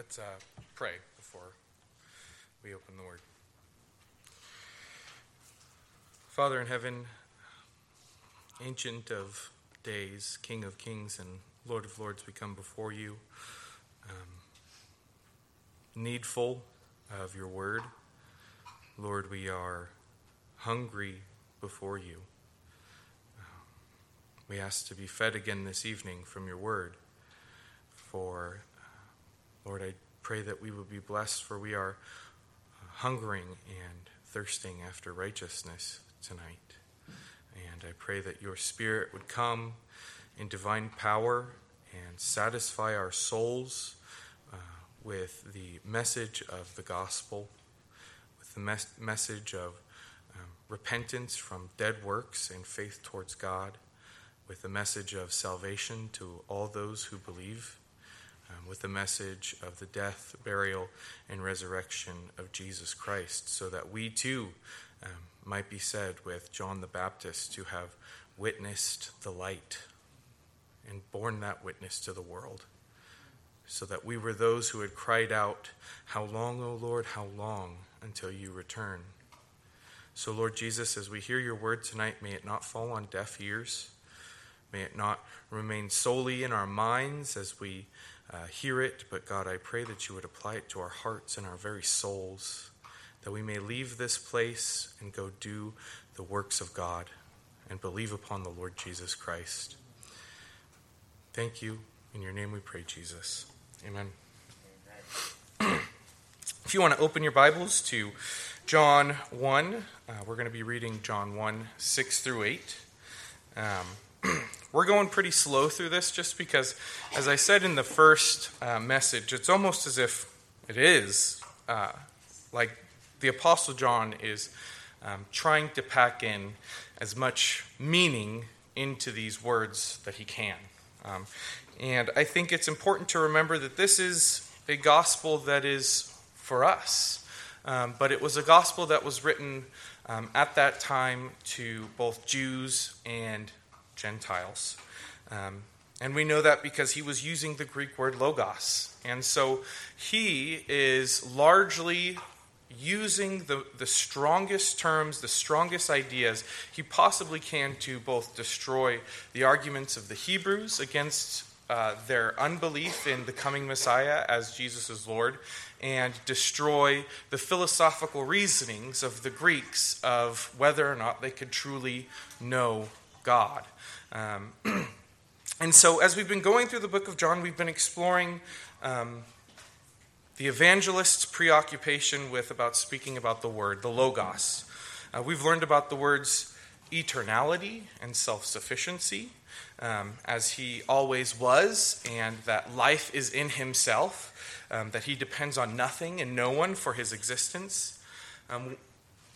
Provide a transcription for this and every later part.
Let's uh, pray before we open the word. Father in heaven, Ancient of days, King of kings, and Lord of lords, we come before you, um, needful of your word. Lord, we are hungry before you. Um, we ask to be fed again this evening from your word. For, Lord, I pray that we will be blessed, for we are uh, hungering and thirsting after righteousness tonight. And I pray that your Spirit would come in divine power and satisfy our souls uh, with the message of the gospel, with the mes- message of um, repentance from dead works and faith towards God, with the message of salvation to all those who believe, um, with the message of the death, burial, and resurrection of Jesus Christ, so that we too um, might be said with John the Baptist to have witnessed the light and borne that witness to the world, so that we were those who had cried out, How long, O Lord, how long until you return? So, Lord Jesus, as we hear your word tonight, may it not fall on deaf ears. May it not remain solely in our minds as we uh, hear it, but God, I pray that you would apply it to our hearts and our very souls, that we may leave this place and go do the works of God and believe upon the Lord Jesus Christ. Thank you. In your name we pray, Jesus. Amen. if you want to open your Bibles to John 1, uh, we're going to be reading John 1, 6 through 8. Um, we're going pretty slow through this just because, as I said in the first uh, message, it's almost as if it is uh, like the Apostle John is um, trying to pack in as much meaning into these words that he can. Um, and I think it's important to remember that this is a gospel that is for us. Um, but it was a gospel that was written um, at that time to both Jews and Gentiles. Um, and we know that because he was using the Greek word logos. And so he is largely using the, the strongest terms, the strongest ideas he possibly can to both destroy the arguments of the Hebrews against uh, their unbelief in the coming Messiah as Jesus is Lord, and destroy the philosophical reasonings of the Greeks of whether or not they could truly know God. Um, and so, as we've been going through the book of John, we've been exploring. Um, the evangelist's preoccupation with about speaking about the word, the logos. Uh, we've learned about the words eternality and self sufficiency, um, as he always was, and that life is in himself, um, that he depends on nothing and no one for his existence. Um,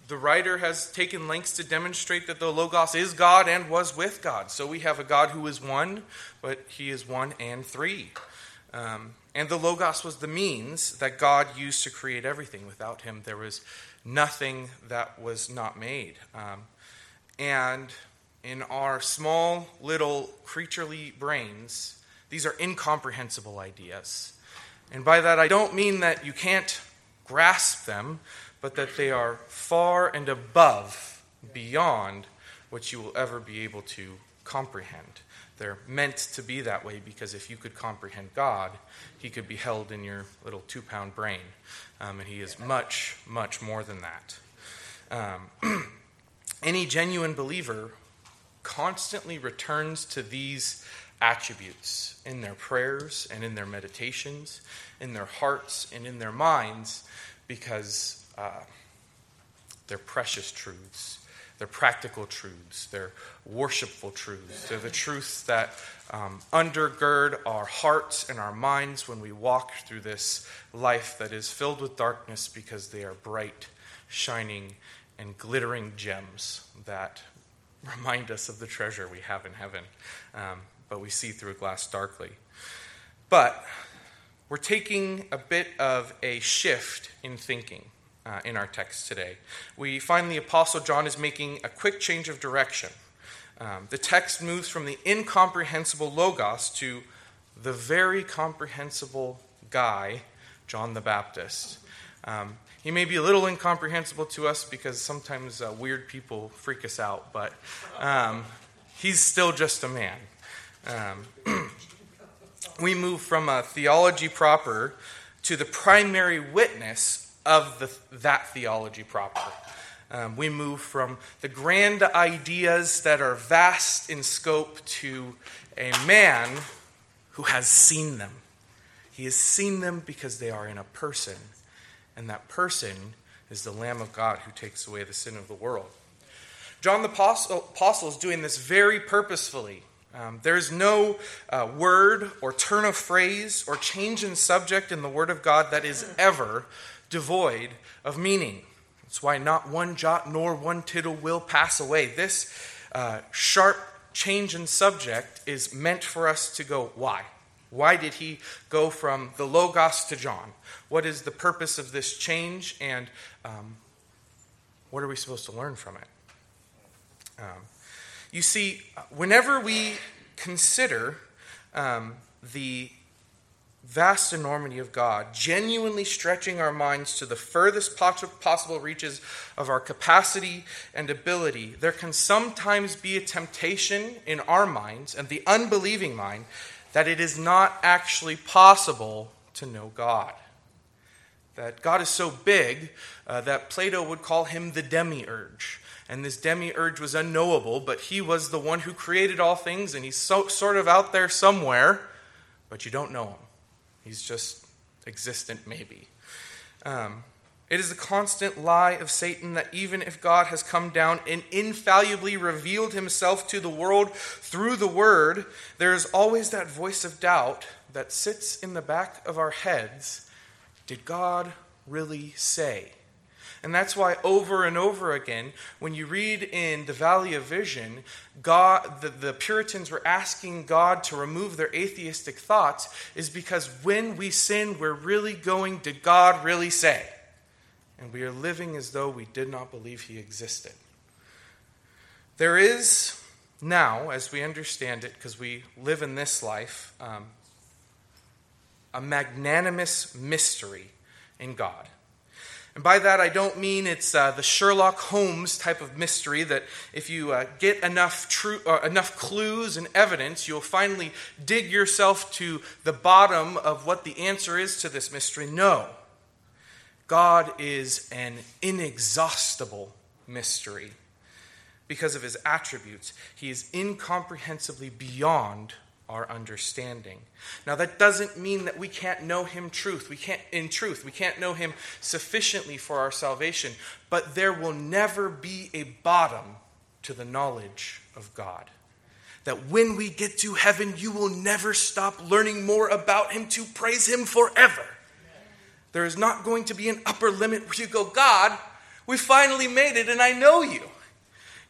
the writer has taken lengths to demonstrate that the Logos is God and was with God. So we have a God who is one, but he is one and three. Um, and the Logos was the means that God used to create everything. Without him, there was nothing that was not made. Um, and in our small, little, creaturely brains, these are incomprehensible ideas. And by that, I don't mean that you can't grasp them, but that they are far and above, beyond what you will ever be able to comprehend. They're meant to be that way because if you could comprehend God, He could be held in your little two pound brain. Um, and He is much, much more than that. Um, any genuine believer constantly returns to these attributes in their prayers and in their meditations, in their hearts and in their minds, because uh, they're precious truths. They're practical truths, they're worshipful truths, they're the truths that um, undergird our hearts and our minds when we walk through this life that is filled with darkness because they are bright, shining, and glittering gems that remind us of the treasure we have in heaven, um, but we see through a glass darkly. But we're taking a bit of a shift in thinking uh, in our text today. We find the Apostle John is making a quick change of direction. Um, the text moves from the incomprehensible Logos to the very comprehensible guy John the Baptist. Um, he may be a little incomprehensible to us because sometimes uh, weird people freak us out, but um, he's still just a man. Um, we move from a theology proper to the primary witness of the, that theology proper. Um, we move from the grand ideas that are vast in scope to a man who has seen them. He has seen them because they are in a person, and that person is the Lamb of God who takes away the sin of the world. John the Apostle, is doing this very purposefully. Um, there's no uh, word or turn of phrase or change in subject in the Word of God that is ever devoid of meaning. That's why not one jot nor one tittle will pass away. This uh, sharp change in subject is meant for us to go, why? Why did he go from the Logos to John? What is the purpose of this change, and um, what are we supposed to learn from it? Um, you see, whenever we consider um, the vast enormity of God, genuinely stretching our minds to the furthest possible reaches of our capacity and ability, there can sometimes be a temptation in our minds and the unbelieving mind that it is not actually possible to know God. That God is so big uh, that Plato would call him the demiurge. And this demiurge was unknowable, but he was the one who created all things, and he's so, sort of out there somewhere, but you don't know him. He's just existent, maybe. Um, it is a constant lie of Satan that even if God has come down and infallibly revealed himself to the world through the Word, there is always that voice of doubt that sits in the back of our heads. Did God really say? And that's why over and over again, when you read in the Valley of Vision, God, the, the Puritans were asking God to remove their atheistic thoughts, is because when we sin, we're really going, Did God really say? And we are living as though we did not believe He existed. There is now, as we understand it, because we live in this life, um, a magnanimous mystery in God. And by that, I don't mean it's uh, the Sherlock Holmes type of mystery that if you uh, get enough, uh, enough clues and evidence, you'll finally dig yourself to the bottom of what the answer is to this mystery. No. God is an inexhaustible mystery because of his attributes. He is incomprehensibly beyond our understanding. Now that doesn't mean that we can't know him truth. We can't in truth. We can't know him sufficiently for our salvation, but there will never be a bottom to the knowledge of God. That when we get to heaven, you will never stop learning more about him to praise him forever. There is not going to be an upper limit where you go, God, we finally made it and I know you.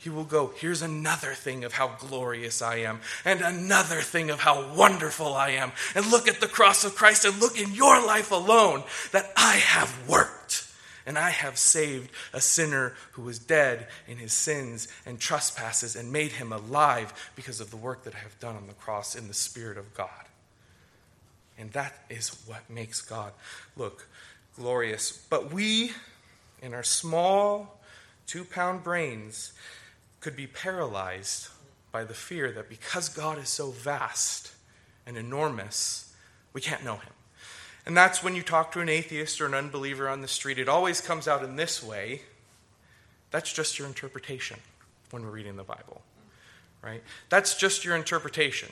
He will go, Here's another thing of how glorious I am, and another thing of how wonderful I am. And look at the cross of Christ and look in your life alone that I have worked. And I have saved a sinner who was dead in his sins and trespasses and made him alive because of the work that I have done on the cross in the Spirit of God. And that is what makes God look glorious. But we, in our small two pound brains, could be paralyzed by the fear that because God is so vast and enormous, we can't know him. And that's when you talk to an atheist or an unbeliever on the street, it always comes out in this way. That's just your interpretation when we're reading the Bible, right? That's just your interpretation.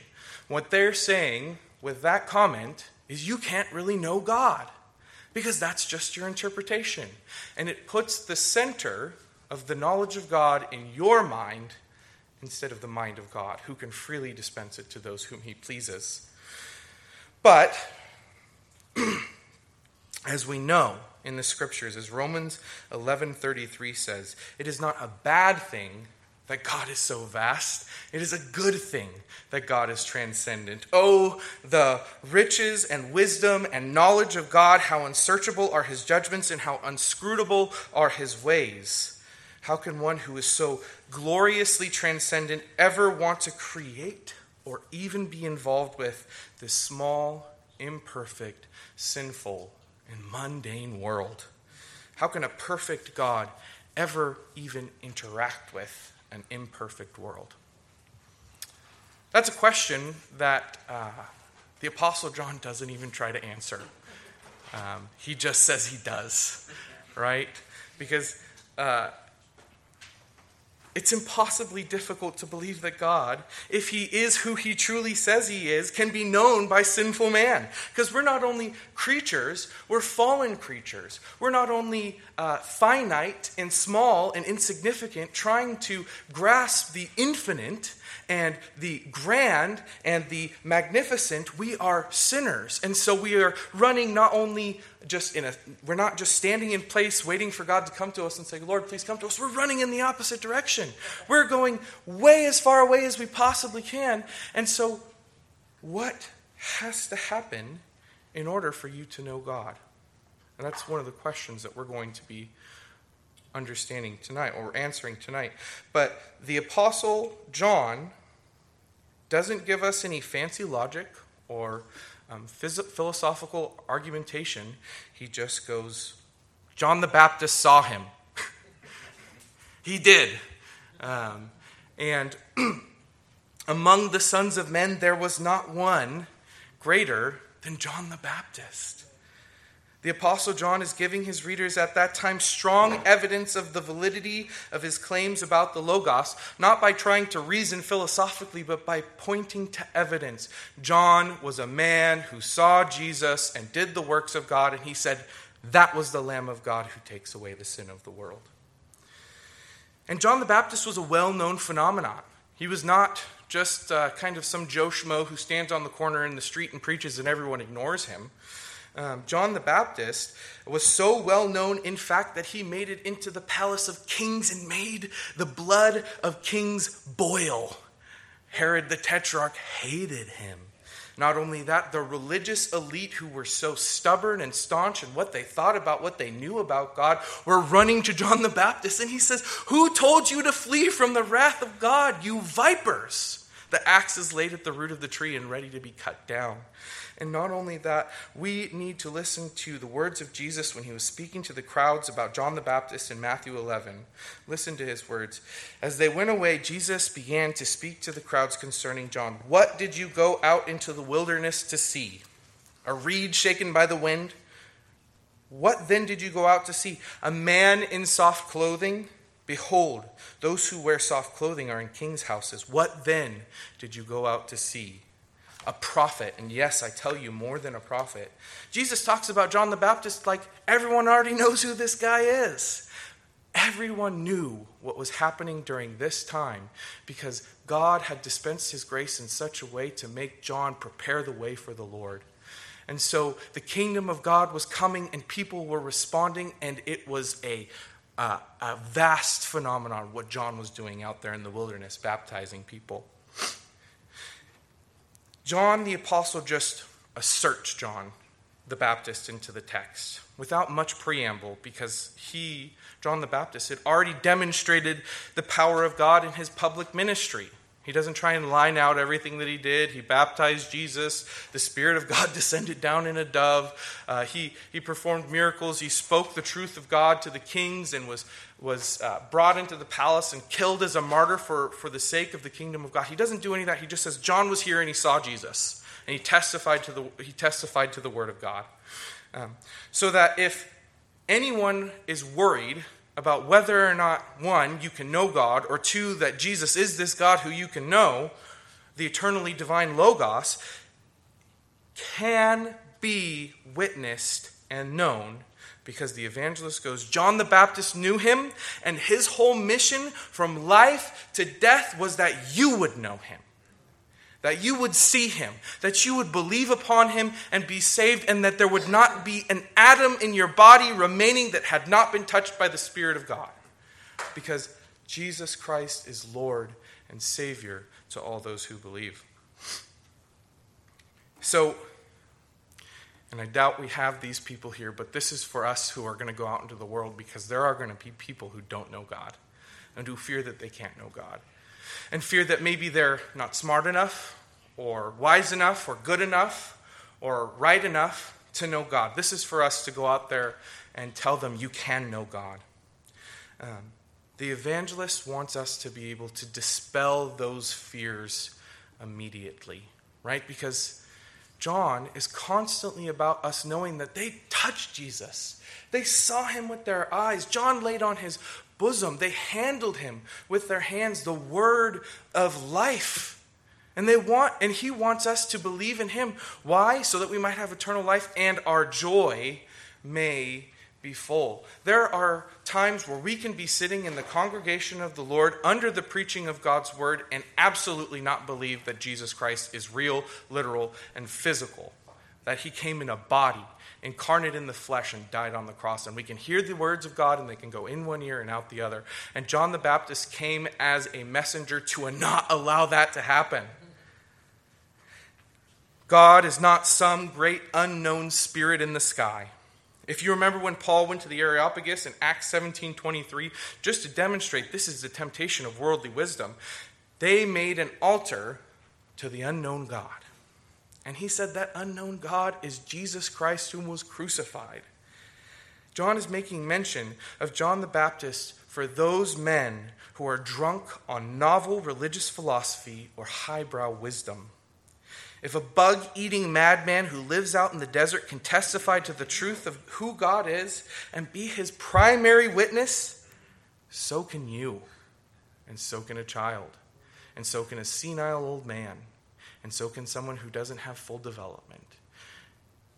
What they're saying with that comment is you can't really know God because that's just your interpretation. And it puts the center of the knowledge of God in your mind instead of the mind of God, who can freely dispense it to those whom he pleases. But, as we know in the scriptures, as Romans 11:33 says, it is not a bad thing that God is so vast. It is a good thing that God is transcendent. Oh, the riches and wisdom and knowledge of God, how unsearchable are his judgments and how unscrutable are his ways. How can one who is so gloriously transcendent ever want to create or even be involved with this small, imperfect, sinful, and mundane world? How can a perfect God ever even interact with an imperfect world? That's a question that uh, the Apostle John doesn't even try to answer. Um, he just says he does, right? Because uh, it's impossibly difficult to believe that God, if he is who he truly says he is, can be known by sinful man. Because we're not only creatures, we're fallen creatures. We're not only uh, finite and small and insignificant, trying to grasp the infinite and the grand and the magnificent, we are sinners. And so we are running not only just in a, we're not just standing in place waiting for God to come to us and say, Lord, please come to us. We're running in the opposite direction. We're going way as far away as we possibly can. And so, what has to happen in order for you to know God? And that's one of the questions that we're going to be understanding tonight or answering tonight. But the Apostle John doesn't give us any fancy logic or um, phys- philosophical argumentation. He just goes, John the Baptist saw him. he did. Um, and among the sons of men, there was not one greater than John the Baptist. The Apostle John is giving his readers at that time strong evidence of the validity of his claims about the Logos, not by trying to reason philosophically, but by pointing to evidence. John was a man who saw Jesus and did the works of God, and he said, That was the Lamb of God who takes away the sin of the world. And John the Baptist was a well known phenomenon. He was not just uh, kind of some Joe Schmo who stands on the corner in the street and preaches and everyone ignores him. Um, John the Baptist was so well known, in fact, that he made it into the palace of kings and made the blood of kings boil. Herod the Tetrarch hated him. Not only that, the religious elite who were so stubborn and staunch in what they thought about what they knew about God were running to John the Baptist. And he says, Who told you to flee from the wrath of God, you vipers? The axe is laid at the root of the tree and ready to be cut down. And not only that, we need to listen to the words of Jesus when he was speaking to the crowds about John the Baptist in Matthew 11. Listen to his words. As they went away, Jesus began to speak to the crowds concerning John. What did you go out into the wilderness to see? A reed shaken by the wind? What then did you go out to see? A man in soft clothing? Behold, those who wear soft clothing are in kings' houses. What then did you go out to see? a prophet. And yes, I tell you, more than a prophet. Jesus talks about John the Baptist like everyone already knows who this guy is. Everyone knew what was happening during this time because God had dispensed his grace in such a way to make John prepare the way for the Lord. And so the kingdom of God was coming and people were responding, and it was a, uh, a vast phenomenon what John was doing out there in the wilderness, baptizing people. John the Apostle just asserts John the Baptist into the text without much preamble because he, John the Baptist, had already demonstrated the power of God in his public ministry. He doesn't try and line out everything that he did. He baptized Jesus. The Spirit of God descended down in a dove. Uh, he, he performed miracles. He spoke the truth of God to the kings and was, was uh, brought into the palace and killed as a martyr for, for the sake of the kingdom of God. He doesn't do any of that. He just says, John was here and he saw Jesus. And he testified to the, he testified to the word of God. Um, so that if anyone is worried about whether or not, one, you can know God, or two, that Jesus is this God who you can know, the eternally divine Logos, can be witnessed and known because the evangelist goes, John the Baptist knew him, and his whole mission from life to death was that you would know him that you would see him, that you would believe upon him and be saved, and that there would not be an atom in your body remaining that had not been touched by the Spirit of God. Because Jesus Christ is Lord and Savior to all those who believe. So, and I doubt we have these people here, but this is for us who are going to go out into the world because there are going to be people who don't know God and who fear that they can't know God and fear that maybe they're not smart enough or wise enough or good enough or right enough to know God. This is for us to go out there and tell them you can know God. Um, the evangelist wants us to be able to dispel those fears immediately, right? Because John is constantly about us knowing that they touched Jesus. They saw him with their eyes. John laid on his bosom. They handled him with their hands, the word of life. And they want and he wants us to believe in him. Why? So that we might have eternal life and our joy may be full. There are times where we can be sitting in the congregation of the Lord under the preaching of God's word and absolutely not believe that Jesus Christ is real, literal, and physical, that he came in a body, incarnate in the flesh, and died on the cross. And we can hear the words of God and they can go in one ear and out the other. And John the Baptist came as a messenger to not allow that to happen. God is not some great unknown spirit in the sky. If you remember when Paul went to the Areopagus in Acts 17:23, just to demonstrate this is the temptation of worldly wisdom, they made an altar to the unknown God. And he said that unknown God is Jesus Christ whom was crucified. John is making mention of John the Baptist for those men who are drunk on novel religious philosophy or highbrow wisdom. If a bug eating madman who lives out in the desert can testify to the truth of who God is and be his primary witness, so can you, and so can a child, and so can a senile old man, and so can someone who doesn't have full development.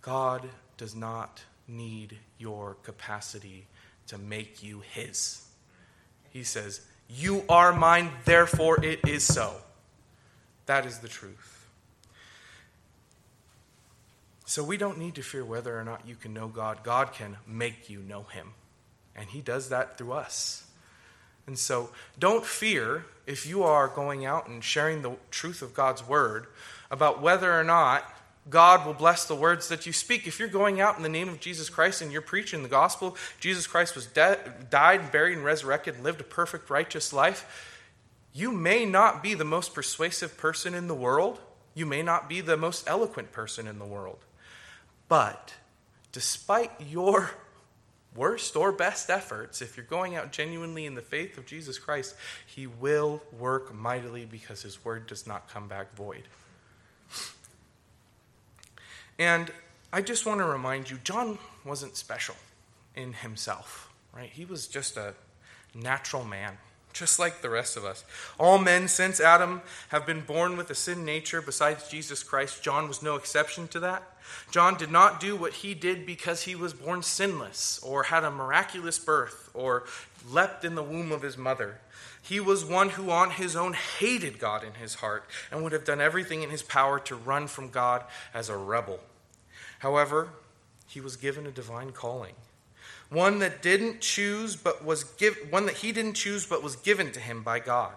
God does not need your capacity to make you his. He says, You are mine, therefore it is so. That is the truth. So we don't need to fear whether or not you can know God. God can make you know Him. And He does that through us. And so don't fear if you are going out and sharing the truth of God's Word about whether or not God will bless the words that you speak. If you're going out in the name of Jesus Christ and you're preaching the gospel, Jesus Christ was dead, died, buried, and resurrected, lived a perfect, righteous life, you may not be the most persuasive person in the world. You may not be the most eloquent person in the world. But despite your worst or best efforts, if you're going out genuinely in the faith of Jesus Christ, He will work mightily because His word does not come back void. And I just want to remind you John wasn't special in himself, right? He was just a natural man just like the rest of us. All men since Adam have been born with a sin nature besides Jesus Christ. John was no exception to that. John did not do what he did because he was born sinless or had a miraculous birth or leapt in the womb of his mother. He was one who on his own hated God in his heart and would have done everything in his power to run from God as a rebel. However, he was given a divine calling one that didn't choose but was give, one that he didn't choose but was given to him by God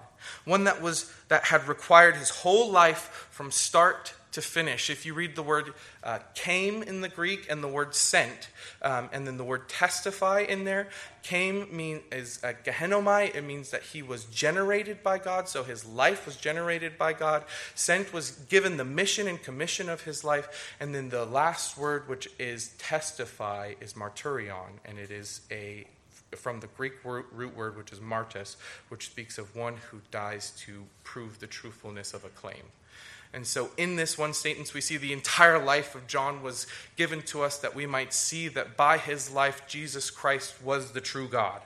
one that was that had required his whole life from start to finish. If you read the word uh, came in the Greek and the word sent, um, and then the word testify in there, came mean is uh, gehenomai. It means that he was generated by God, so his life was generated by God. Sent was given the mission and commission of his life, and then the last word, which is testify, is marturion, and it is a from the Greek root word, which is martus, which speaks of one who dies to prove the truthfulness of a claim. And so, in this one statement, we see the entire life of John was given to us that we might see that by his life, Jesus Christ was the true God.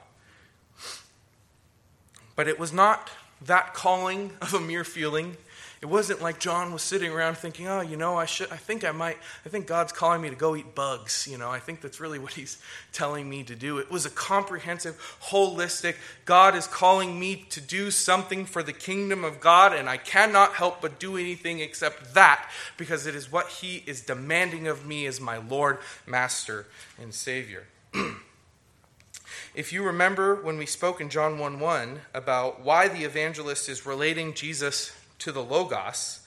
But it was not that calling of a mere feeling. It wasn't like John was sitting around thinking, "Oh, you know, I should I think I might I think God's calling me to go eat bugs, you know. I think that's really what he's telling me to do." It was a comprehensive, holistic, God is calling me to do something for the kingdom of God and I cannot help but do anything except that because it is what he is demanding of me as my Lord, master, and savior. If you remember when we spoke in John 1 1 about why the evangelist is relating Jesus to the Logos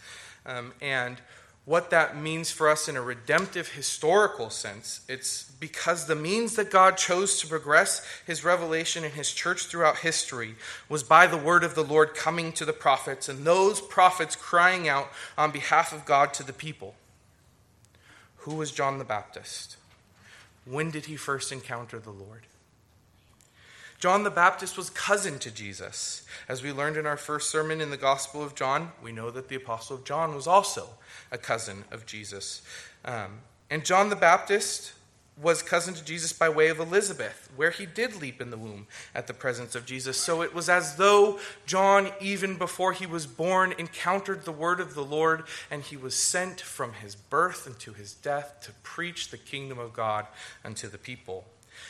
um, and what that means for us in a redemptive historical sense. It's because the means that God chose to progress his revelation in his church throughout history was by the word of the Lord coming to the prophets, and those prophets crying out on behalf of God to the people. Who was John the Baptist? When did he first encounter the Lord? John the Baptist was cousin to Jesus. As we learned in our first sermon in the Gospel of John, we know that the Apostle of John was also a cousin of Jesus. Um, and John the Baptist was cousin to Jesus by way of Elizabeth, where he did leap in the womb at the presence of Jesus. So it was as though John, even before he was born, encountered the word of the Lord, and he was sent from his birth unto his death to preach the kingdom of God unto the people.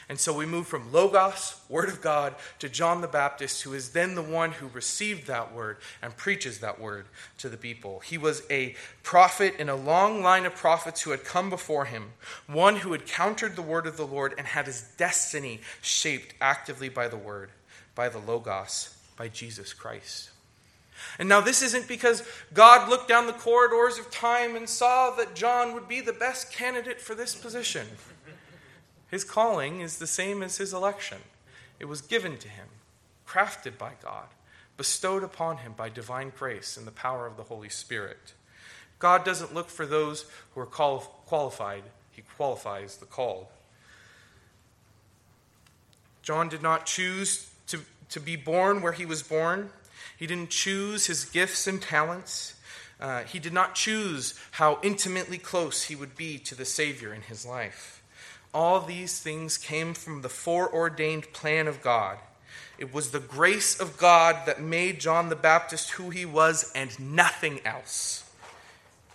And so we move from Logos, Word of God, to John the Baptist, who is then the one who received that word and preaches that word to the people. He was a prophet in a long line of prophets who had come before him, one who had countered the word of the Lord and had his destiny shaped actively by the word, by the Logos, by Jesus Christ. And now, this isn't because God looked down the corridors of time and saw that John would be the best candidate for this position. His calling is the same as his election. It was given to him, crafted by God, bestowed upon him by divine grace and the power of the Holy Spirit. God doesn't look for those who are qualified, he qualifies the called. John did not choose to, to be born where he was born. He didn't choose his gifts and talents. Uh, he did not choose how intimately close he would be to the Savior in his life all these things came from the foreordained plan of God. It was the grace of God that made John the Baptist who he was and nothing else.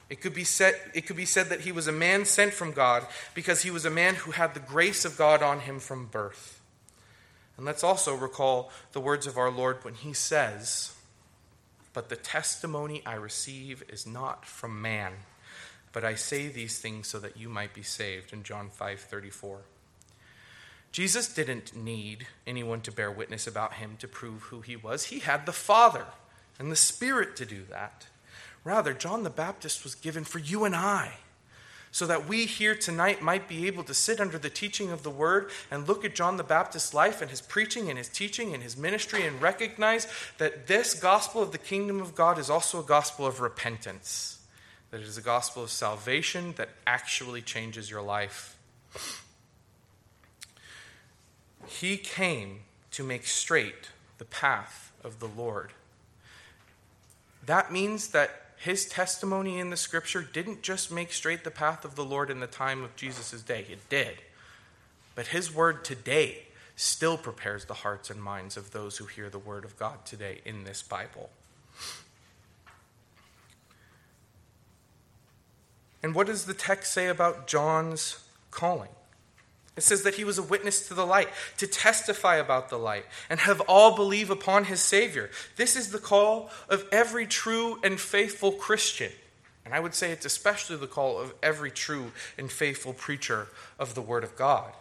It could, be said, it could be said that he was a man sent from God because he was a man who had the grace of God on him from birth. And let's also recall the words of our Lord when he says, But the testimony I receive is not from man but I say these things so that you might be saved in John 5:34. Jesus didn't need anyone to bear witness about him to prove who he was. He had the Father and the Spirit to do that. Rather, John the Baptist was given for you and I, so that we here tonight might be able to sit under the teaching of the Word and look at John the Baptist's life and his preaching and his teaching and his ministry and recognize that this gospel of the kingdom of God is also a gospel of repentance that it is a gospel of salvation that actually changes your life. He came to make straight the path of the Lord. That means that his testimony in the scripture didn't just make straight the path of the Lord in the time of Jesus' day, it did. But his word today still prepares the hearts and minds of those who hear the word of God today in this Bible. And what does the text say about John's calling? It says that he was a witness to the light, to testify about the light, and have all believe upon his Savior. This is the call of every true and faithful Christian. And I would say it's especially the call of every true and faithful preacher of the Word of God.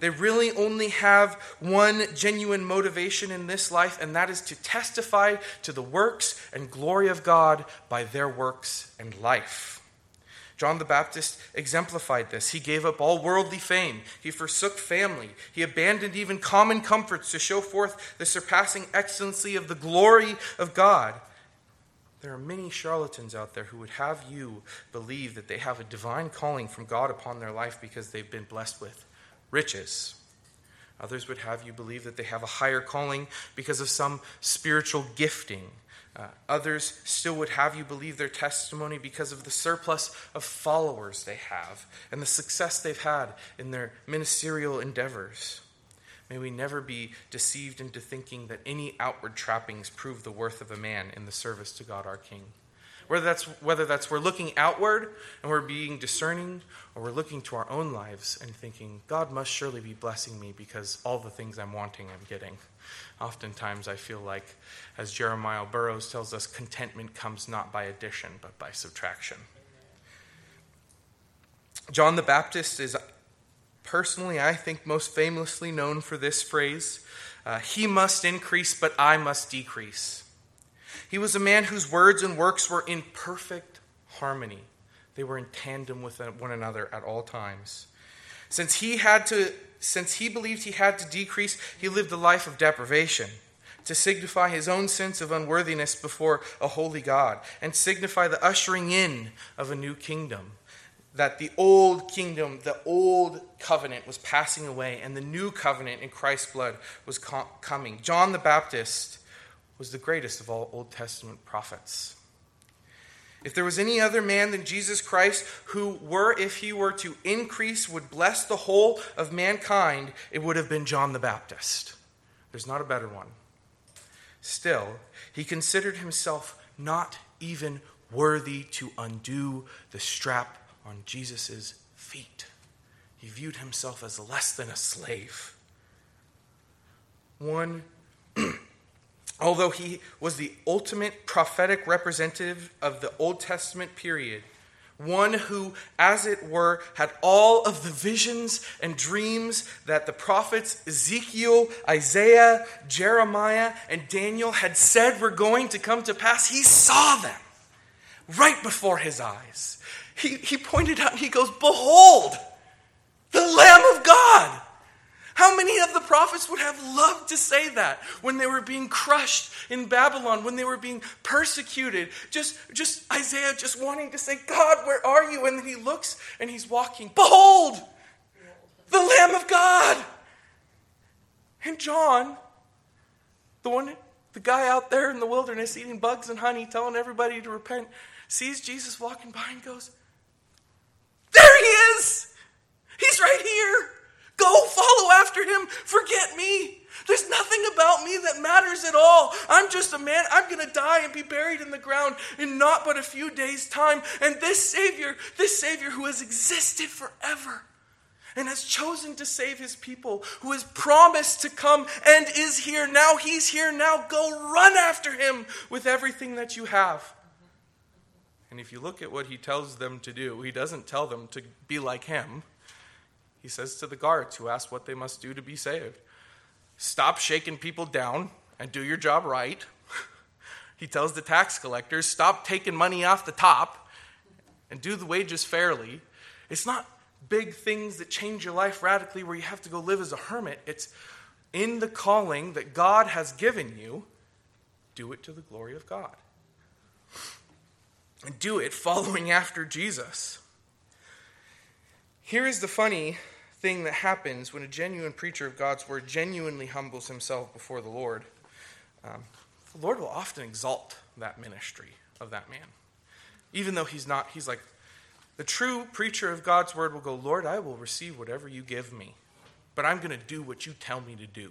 They really only have one genuine motivation in this life, and that is to testify to the works and glory of God by their works and life. John the Baptist exemplified this. He gave up all worldly fame. He forsook family. He abandoned even common comforts to show forth the surpassing excellency of the glory of God. There are many charlatans out there who would have you believe that they have a divine calling from God upon their life because they've been blessed with riches. Others would have you believe that they have a higher calling because of some spiritual gifting. Uh, others still would have you believe their testimony because of the surplus of followers they have and the success they've had in their ministerial endeavors. May we never be deceived into thinking that any outward trappings prove the worth of a man in the service to God our King. Whether that's, whether that's we're looking outward and we're being discerning, or we're looking to our own lives and thinking, God must surely be blessing me because all the things I'm wanting I'm getting. Oftentimes, I feel like, as Jeremiah Burroughs tells us, contentment comes not by addition, but by subtraction. John the Baptist is personally, I think, most famously known for this phrase uh, He must increase, but I must decrease. He was a man whose words and works were in perfect harmony, they were in tandem with one another at all times. Since he had to since he believed he had to decrease, he lived a life of deprivation to signify his own sense of unworthiness before a holy God and signify the ushering in of a new kingdom. that the old kingdom, the old covenant was passing away, and the new covenant in Christ's blood was co- coming. John the Baptist was the greatest of all Old Testament prophets. If there was any other man than Jesus Christ who were, if he were to increase, would bless the whole of mankind, it would have been John the Baptist. There's not a better one. Still, he considered himself not even worthy to undo the strap on Jesus' feet. He viewed himself as less than a slave. One Although he was the ultimate prophetic representative of the Old Testament period, one who, as it were, had all of the visions and dreams that the prophets Ezekiel, Isaiah, Jeremiah, and Daniel had said were going to come to pass, he saw them right before his eyes. He, he pointed out and he goes, Behold, the Lamb of God how many of the prophets would have loved to say that when they were being crushed in Babylon, when they were being persecuted? Just, just Isaiah just wanting to say, God, where are you? And then he looks and he's walking. Behold, the Lamb of God. And John, the one, the guy out there in the wilderness eating bugs and honey, telling everybody to repent, sees Jesus walking by and goes, There he is! He's right here! After him. Forget me. There's nothing about me that matters at all. I'm just a man. I'm going to die and be buried in the ground in not but a few days' time. And this Savior, this Savior who has existed forever and has chosen to save his people, who has promised to come and is here now, he's here now. Go run after him with everything that you have. And if you look at what he tells them to do, he doesn't tell them to be like him. He says to the guards who ask what they must do to be saved Stop shaking people down and do your job right. he tells the tax collectors, Stop taking money off the top and do the wages fairly. It's not big things that change your life radically where you have to go live as a hermit. It's in the calling that God has given you, do it to the glory of God. And do it following after Jesus. Here is the funny thing that happens when a genuine preacher of God's word genuinely humbles himself before the Lord. Um, the Lord will often exalt that ministry of that man. Even though he's not, he's like, the true preacher of God's word will go, Lord, I will receive whatever you give me, but I'm going to do what you tell me to do.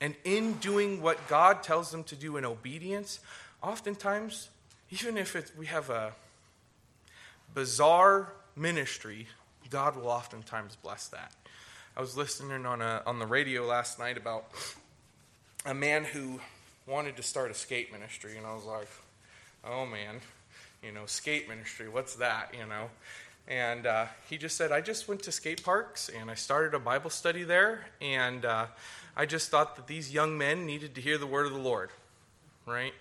And in doing what God tells them to do in obedience, oftentimes, even if we have a bizarre ministry God will oftentimes bless that. I was listening on, a, on the radio last night about a man who wanted to start a skate ministry, and I was like, oh man, you know, skate ministry, what's that, you know? And uh, he just said, I just went to skate parks and I started a Bible study there, and uh, I just thought that these young men needed to hear the word of the Lord, right?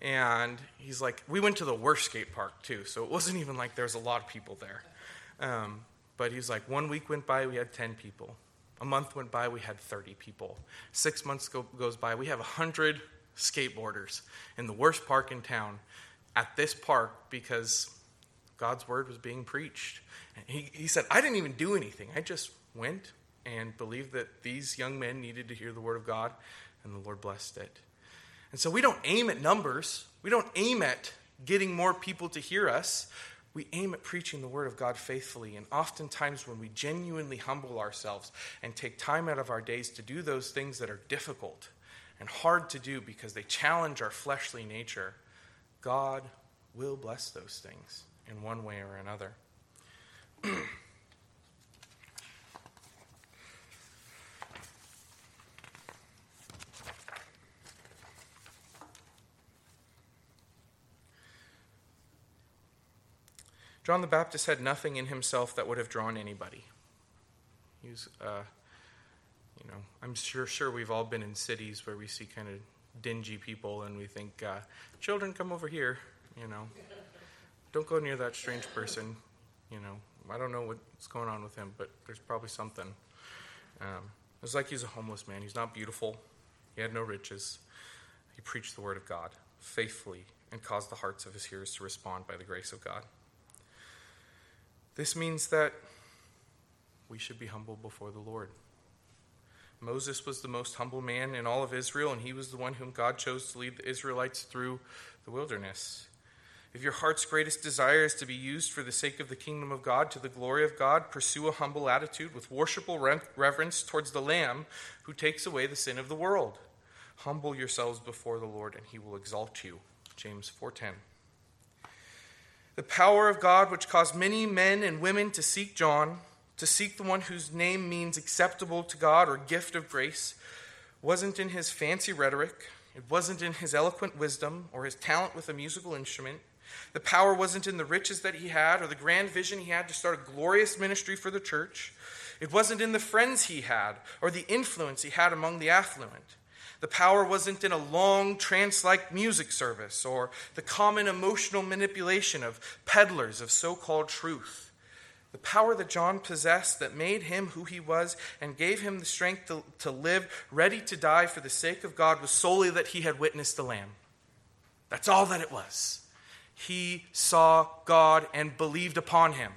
And he's like, we went to the worst skate park too, so it wasn't even like there was a lot of people there. Um, but he's like, one week went by, we had 10 people. A month went by, we had 30 people. Six months go, goes by, we have 100 skateboarders in the worst park in town at this park because God's word was being preached. And he, he said, I didn't even do anything. I just went and believed that these young men needed to hear the word of God, and the Lord blessed it. And so we don't aim at numbers, we don't aim at getting more people to hear us we aim at preaching the Word of God faithfully. And oftentimes, when we genuinely humble ourselves and take time out of our days to do those things that are difficult and hard to do because they challenge our fleshly nature, God will bless those things in one way or another. John the Baptist had nothing in himself that would have drawn anybody. He was, uh, you know, I'm sure sure we've all been in cities where we see kind of dingy people and we think, uh, children, come over here. You know, don't go near that strange person. You know, I don't know what's going on with him, but there's probably something. Um, it's like he's a homeless man. He's not beautiful. He had no riches. He preached the word of God faithfully and caused the hearts of his hearers to respond by the grace of God. This means that we should be humble before the Lord. Moses was the most humble man in all of Israel, and he was the one whom God chose to lead the Israelites through the wilderness. If your heart's greatest desire is to be used for the sake of the kingdom of God, to the glory of God, pursue a humble attitude with worshipful reverence towards the Lamb who takes away the sin of the world. Humble yourselves before the Lord, and he will exalt you. James 4:10. The power of God which caused many men and women to seek John, to seek the one whose name means acceptable to God or gift of grace, wasn't in his fancy rhetoric, it wasn't in his eloquent wisdom or his talent with a musical instrument. The power wasn't in the riches that he had or the grand vision he had to start a glorious ministry for the church. It wasn't in the friends he had or the influence he had among the affluent. The power wasn't in a long trance like music service or the common emotional manipulation of peddlers of so called truth. The power that John possessed that made him who he was and gave him the strength to, to live ready to die for the sake of God was solely that he had witnessed the Lamb. That's all that it was he saw God and believed upon him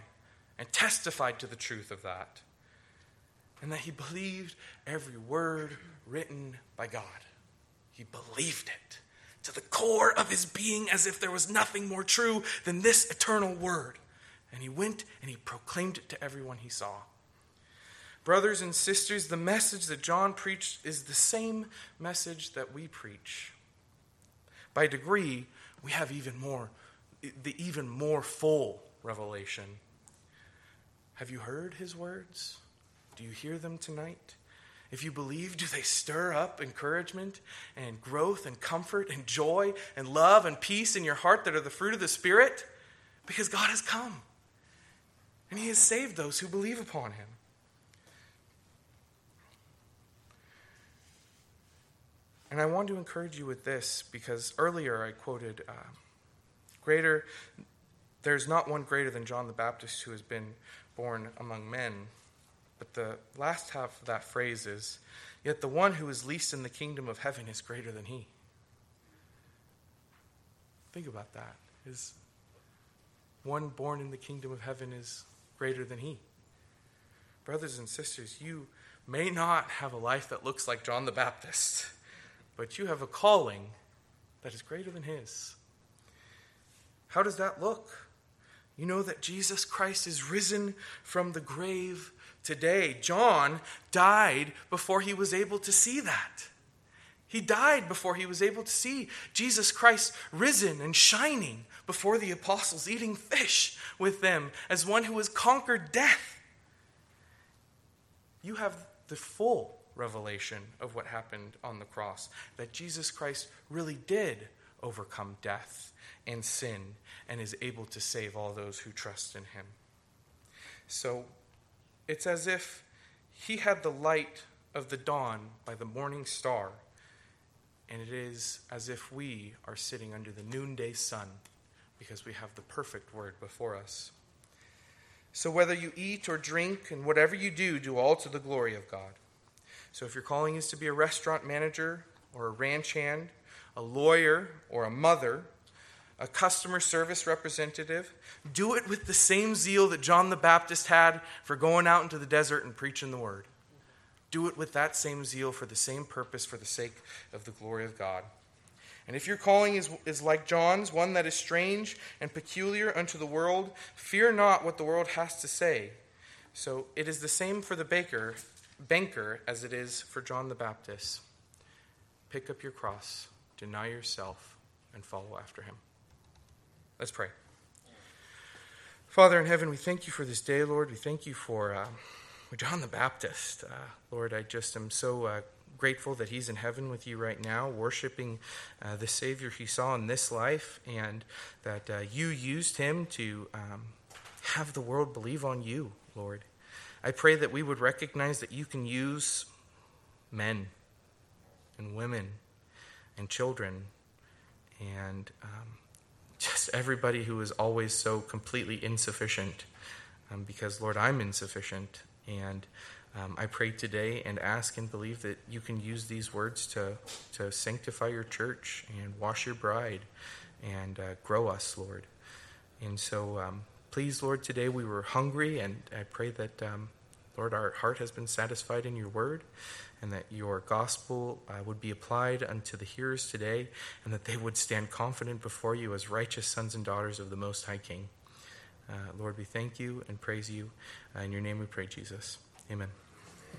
and testified to the truth of that. And that he believed every word written by God. He believed it to the core of his being as if there was nothing more true than this eternal word. And he went and he proclaimed it to everyone he saw. Brothers and sisters, the message that John preached is the same message that we preach. By degree, we have even more the even more full revelation. Have you heard his words? Do you hear them tonight? If you believe, do they stir up encouragement and growth and comfort and joy and love and peace in your heart that are the fruit of the Spirit? Because God has come and He has saved those who believe upon Him. And I want to encourage you with this because earlier I quoted. Uh, Greater, there's not one greater than John the Baptist who has been born among men. But the last half of that phrase is, Yet the one who is least in the kingdom of heaven is greater than he. Think about that. Is one born in the kingdom of heaven is greater than he. Brothers and sisters, you may not have a life that looks like John the Baptist, but you have a calling that is greater than his. How does that look? You know that Jesus Christ is risen from the grave today. John died before he was able to see that. He died before he was able to see Jesus Christ risen and shining before the apostles, eating fish with them as one who has conquered death. You have the full revelation of what happened on the cross that Jesus Christ really did overcome death and sin and is able to save all those who trust in him. So it's as if he had the light of the dawn by the morning star, and it is as if we are sitting under the noonday sun because we have the perfect word before us. So whether you eat or drink and whatever you do, do all to the glory of God. So if your calling is to be a restaurant manager or a ranch hand, a lawyer or a mother, a customer service representative, do it with the same zeal that John the Baptist had for going out into the desert and preaching the word. Do it with that same zeal for the same purpose, for the sake of the glory of God. And if your calling is, is like John's, one that is strange and peculiar unto the world, fear not what the world has to say. So it is the same for the baker, banker as it is for John the Baptist. Pick up your cross, deny yourself, and follow after him. Let's pray. Father in heaven, we thank you for this day, Lord. We thank you for uh, John the Baptist. Uh, Lord, I just am so uh, grateful that he's in heaven with you right now, worshiping uh, the Savior he saw in this life, and that uh, you used him to um, have the world believe on you, Lord. I pray that we would recognize that you can use men and women and children and um, just everybody who is always so completely insufficient. Um, because, Lord, I'm insufficient. And um, I pray today and ask and believe that you can use these words to, to sanctify your church and wash your bride and uh, grow us, Lord. And so, um, pleased, Lord, today we were hungry, and I pray that, um, Lord, our heart has been satisfied in your word, and that your gospel uh, would be applied unto the hearers today, and that they would stand confident before you as righteous sons and daughters of the Most High King. Uh, Lord, we thank you and praise you. Uh, in your name we pray, Jesus. Amen.